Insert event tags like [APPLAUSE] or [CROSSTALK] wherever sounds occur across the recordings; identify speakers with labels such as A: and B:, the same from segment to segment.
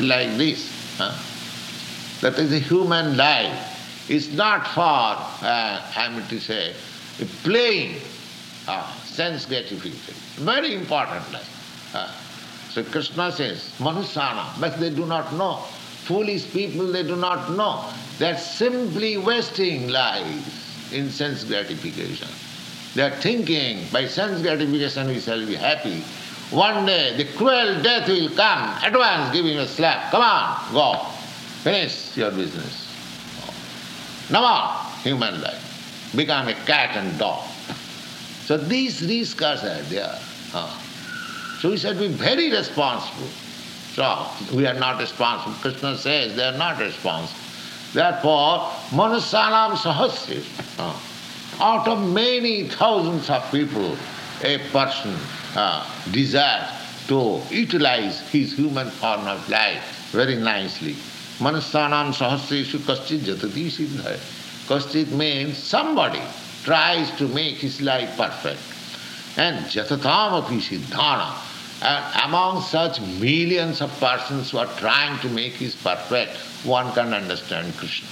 A: like this. Huh? That is the human life. It's not for, uh, I mean to say, playing, uh, sense gratification. Very important life. Uh, so Krishna says, Manusana, but they do not know. Foolish people, they do not know. They are simply wasting lives in sense gratification. They are thinking, by sense gratification we shall be happy. One day the cruel death will come, at once give him a slap. Come on, go. Finish your business. No more human life. Become a cat and dog. [LAUGHS] So these risks are there. So we should be very responsible. So we are not responsible. Krishna says they are not responsible. Therefore, Manusanam Sahasri, out of many thousands of people, a person uh, desires to utilize his human form of life very nicely. Manusanam Sahasreshu Kaschit Jatati Siddhaya. Kaschit means somebody tries to make his life perfect. And Jatatam api siddhana. And among such millions of persons who are trying to make his perfect, one can understand Krishna.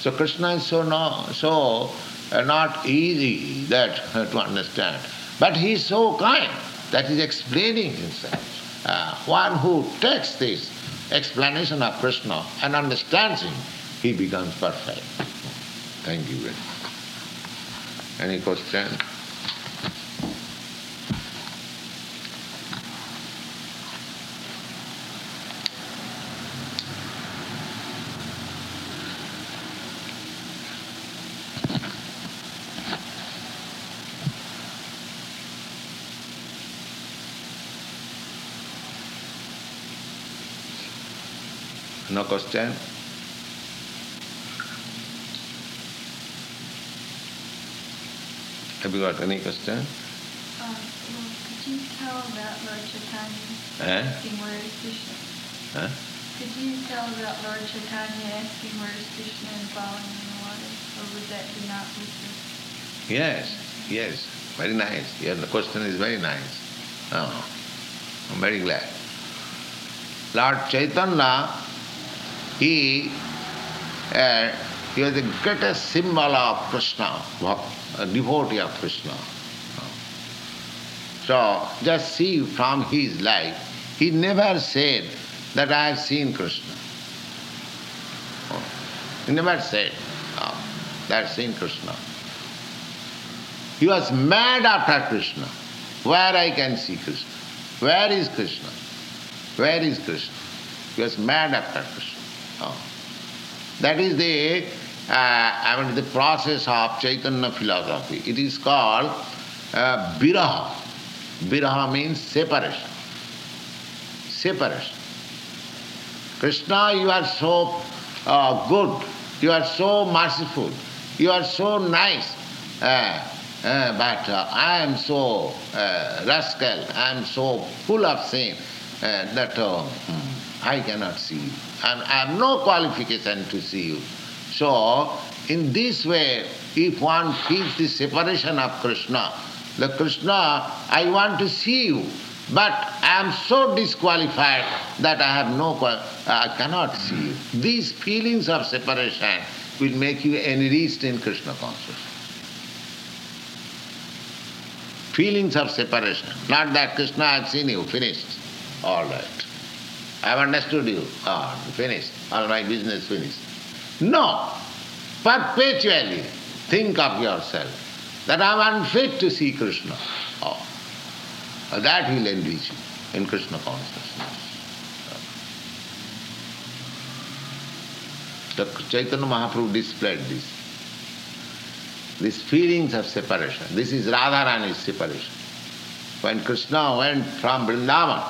A: So Krishna is so no, so uh, not easy that uh, to understand. But he is so kind that he is explaining himself. Uh, one who takes this explanation of Krishna and understands him, he becomes perfect. Thank you very much. Any question? No question? Have you got any question?
B: Well, could you tell about Lord Chaitanya
A: Eh?
B: asking where is Krishna?
A: Huh?
B: Could you tell about Lord Chaitanya asking where is Krishna and falling in the water? Or was that do not listen?
A: Yes, yes, very nice. Yeah, the question is very nice. Oh, I'm very glad. Lord Chaitanya, he, uh, he was the greatest symbol of Krishna, a devotee of Krishna. So, just see from his life, he never said that I have seen Krishna. He never said oh, that I have seen Krishna. He was mad after Krishna. Where I can see Krishna? Where is Krishna? Where is Krishna? He was mad after Krishna. That is the, uh, I mean, the process of Chaitanya philosophy. It is called uh, viraha. Viraha means separation. Separation. Krishna, you are so uh, good, you are so merciful, you are so nice. Uh, uh, but uh, I am so uh, rascal, I am so full of sin uh, that hmm, I cannot see you. And I have no qualification to see you. So, in this way, if one feels the separation of Krishna, the Krishna, I want to see you, but I am so disqualified that I have no, I cannot see you. These feelings of separation will make you enriched in Krishna consciousness. Feelings of separation, not that Krishna have seen you, finished, all right. I have understood you, ah, finished, all my business finished. No, perpetually think of yourself that I am unfit to see Krishna. Oh, that will enrich you in Krishna consciousness. The Chaitanya Mahaprabhu displayed this. These feelings of separation. This is Radharani's separation. When Krishna went from Vrindavan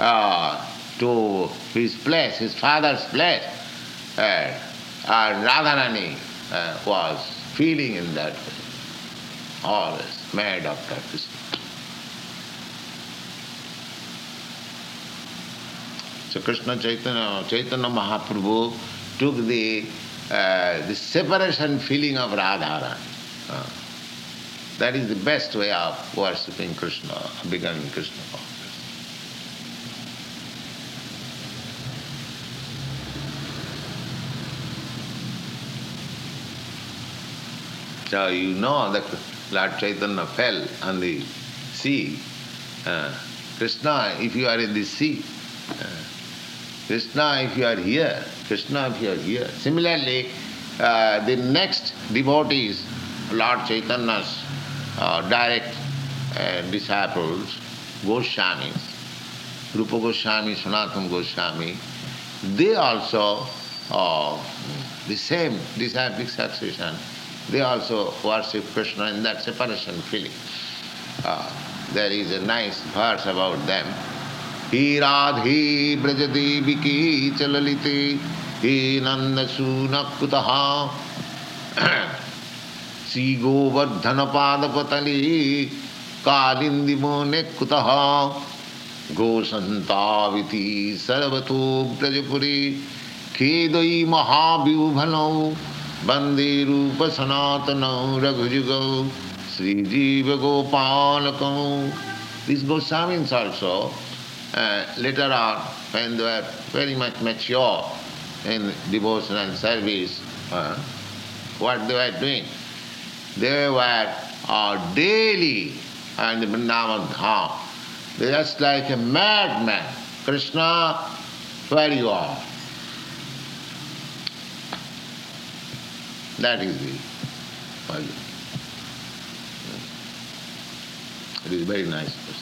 A: uh, to his place, his father's place, And uh, Radharani uh, was feeling in that way. Always mad after Krishna. So Krishna Chaitanya, Chaitanya Mahaprabhu took the, uh, the separation feeling of Radharani. Uh, that is the best way of worshipping Krishna, becoming Krishna So you know that Lord Chaitanya fell on the sea. Uh, Krishna, if you are in the sea, uh, Krishna, if you are here, Krishna, if you are here. Similarly, uh, the next devotees, Lord Chaitanya's uh, direct uh, disciples, Goswamis, Rupa Goswami, Sanatana Goswami, they also, uh, the same disciplic succession, they also worship Krishna in that separation feeling. Uh, there is a nice verse about them. He Radhi Radhe Brajadeviki Chalalite He Nanda Sunakutaha Sri Govardhana Padapatali Kalindimo Nekutaha Gosantaviti Sarvato Brajapuri Kedai Mahavyubhanau Bande Raghujugo Sri Jiva Gopalakam. These Goswamis also, uh, later on, when they were very much mature in devotion and service, uh, what they were doing? They were uh, daily in the Vrindavan Dham. They just like a madman. Krishna, where you are? That is the It is very nice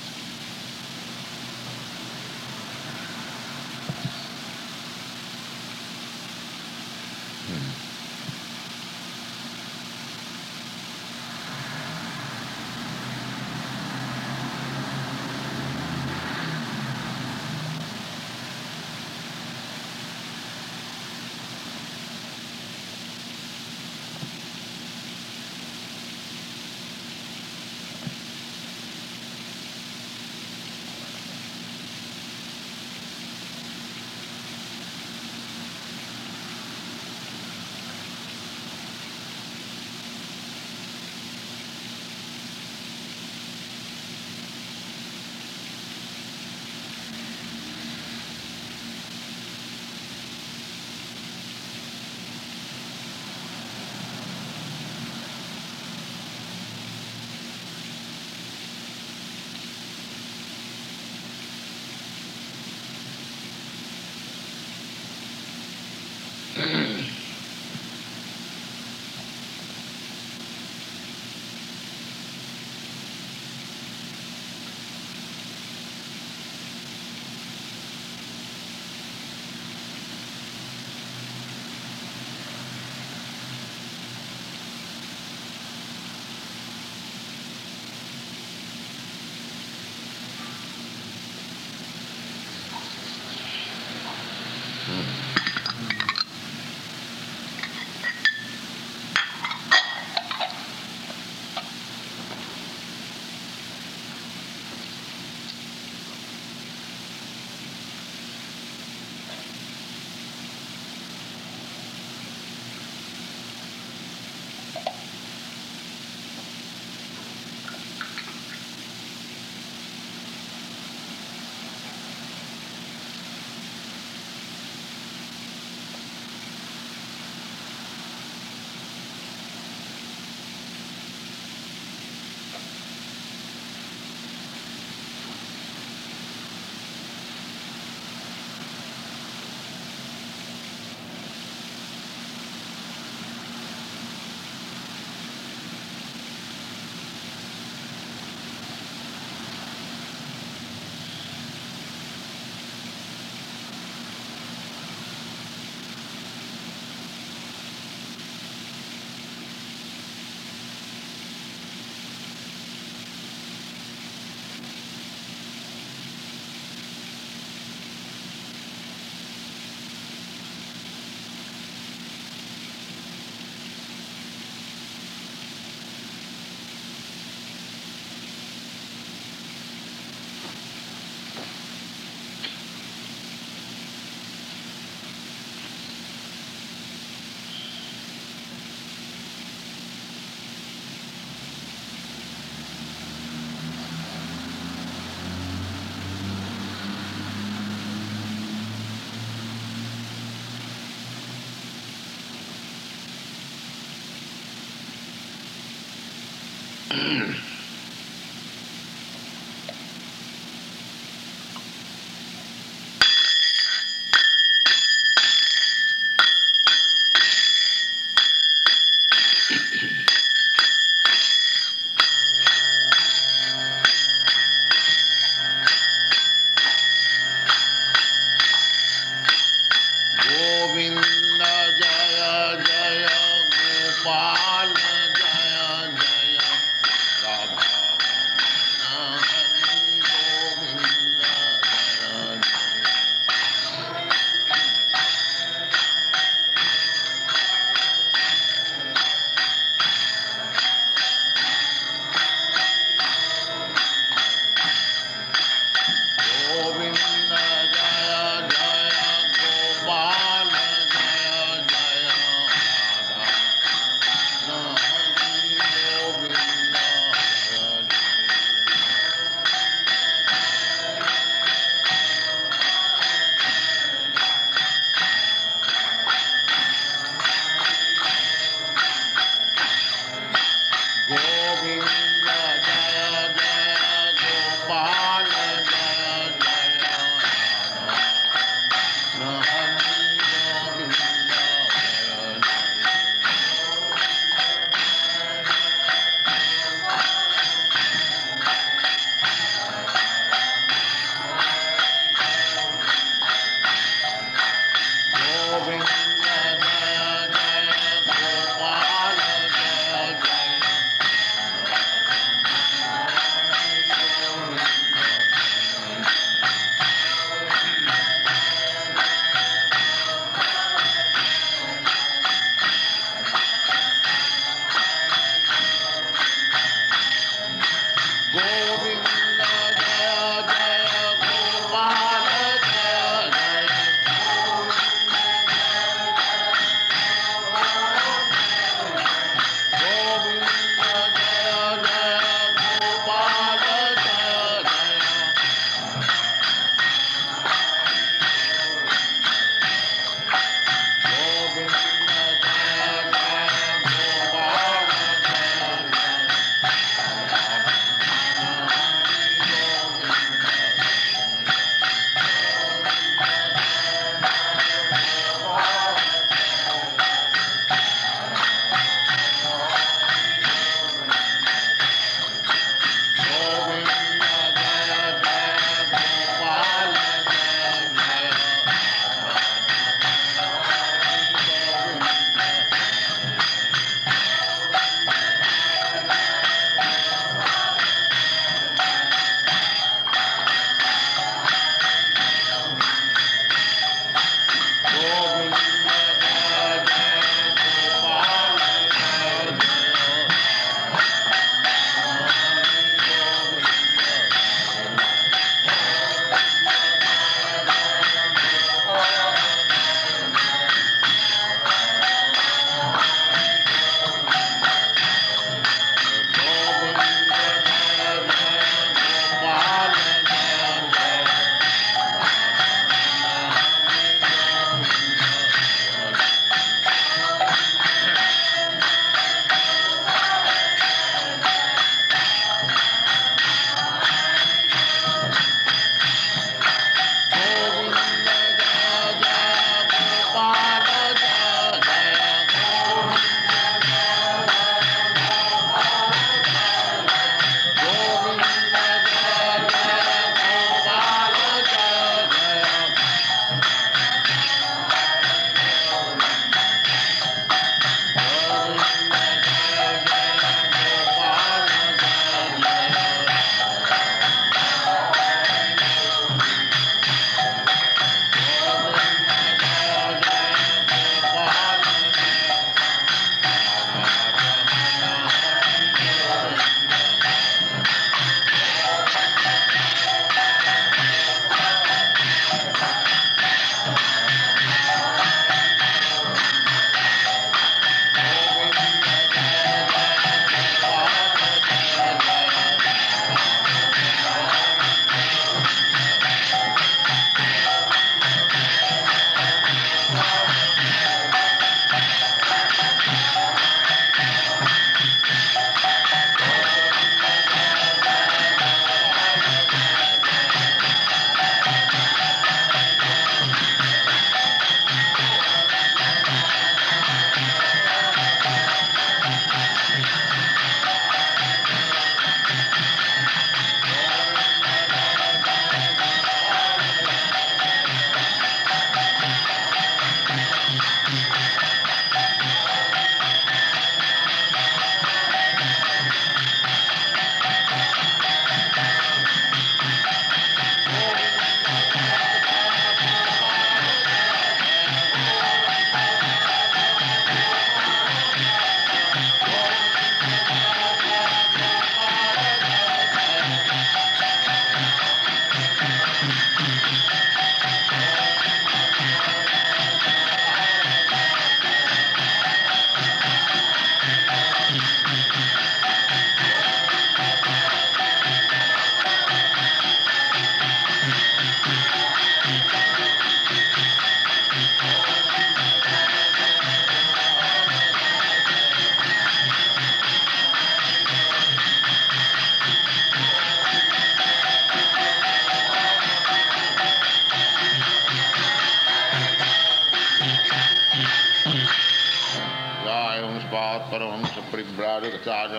A: Govinda Jaya Jaya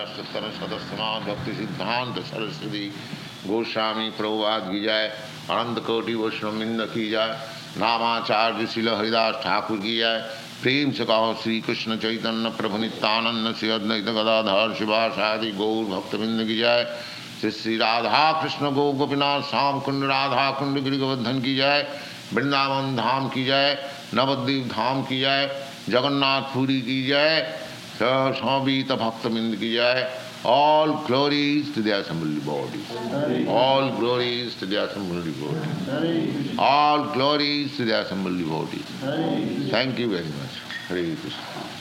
A: परिव्राजकाचार्य सदस्यमान भक्ति सिद्धांत सरस्वती गोस्वामी प्रभुवाद की जाए अनंत कोटि वैष्णविंद की जाए नामाचार्य शिल हरिदास ठाकुर की जाए प्रेम से कहो श्री कृष्ण चैतन्य प्रभु नित्यानंद, श्री अद्वैत गदाधर शिवास आदि गौर भक्तबिंद की जाए श्री श्री राधा कृष्ण गो गोपीनाथ श्याम कुंड, राधा कुंड गिरी गोवर्धन की जाए वृंदावन धाम की जाए नवद्वीप धाम की जाए जगन्नाथपुरी की जाए सौबीत भक्तबिंद की जाए All glories to the assembly body. All glories to the assembly body. All glories to the assembly body. Thank you very much. Hare Krishna.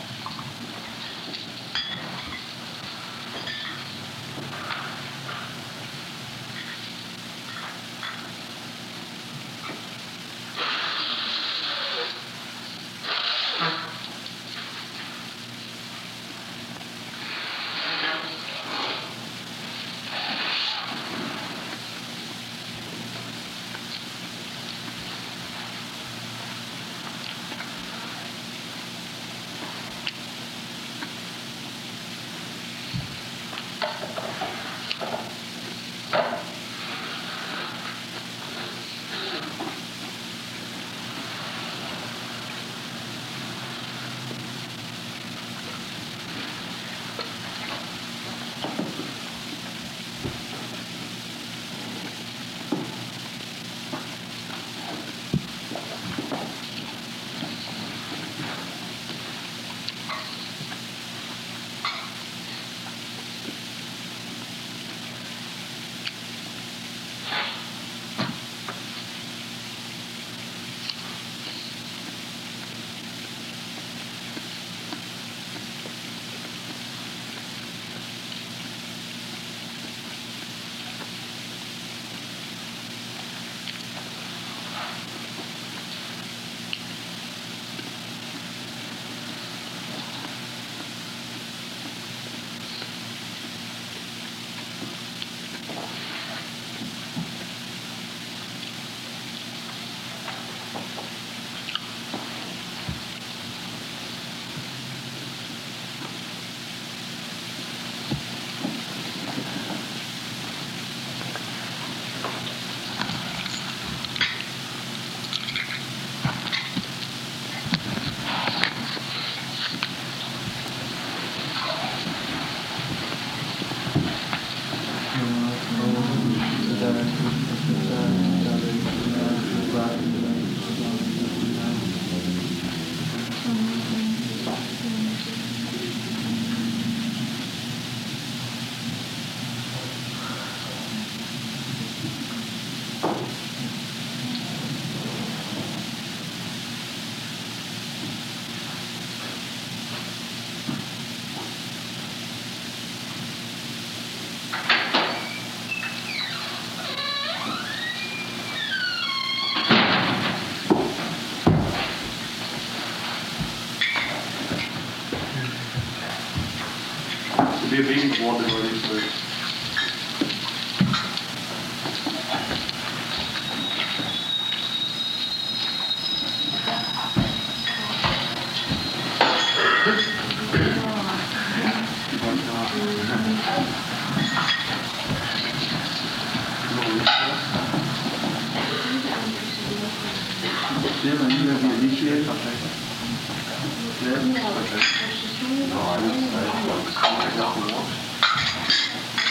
C: воды вылечивает. Лена, не нужно, не чьей Лена, не чьей.
B: Ну, они стоят,
C: как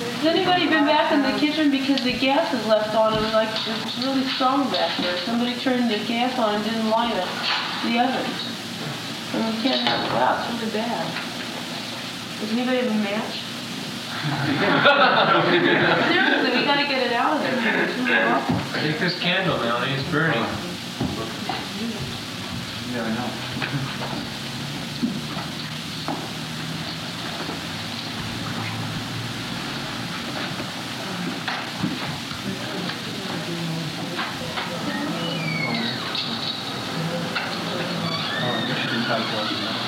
D: Has anybody been back in the kitchen because the gas is left on and like it's really strong back there? Somebody turned the gas on and didn't light it, the ovens. And we can't have it out, it's really bad. Does anybody have a match? Seriously, we gotta get it out of there. It's really awful.
E: Take this candle, Melanie, it's burning.
F: Yeah, I know.
E: Type one.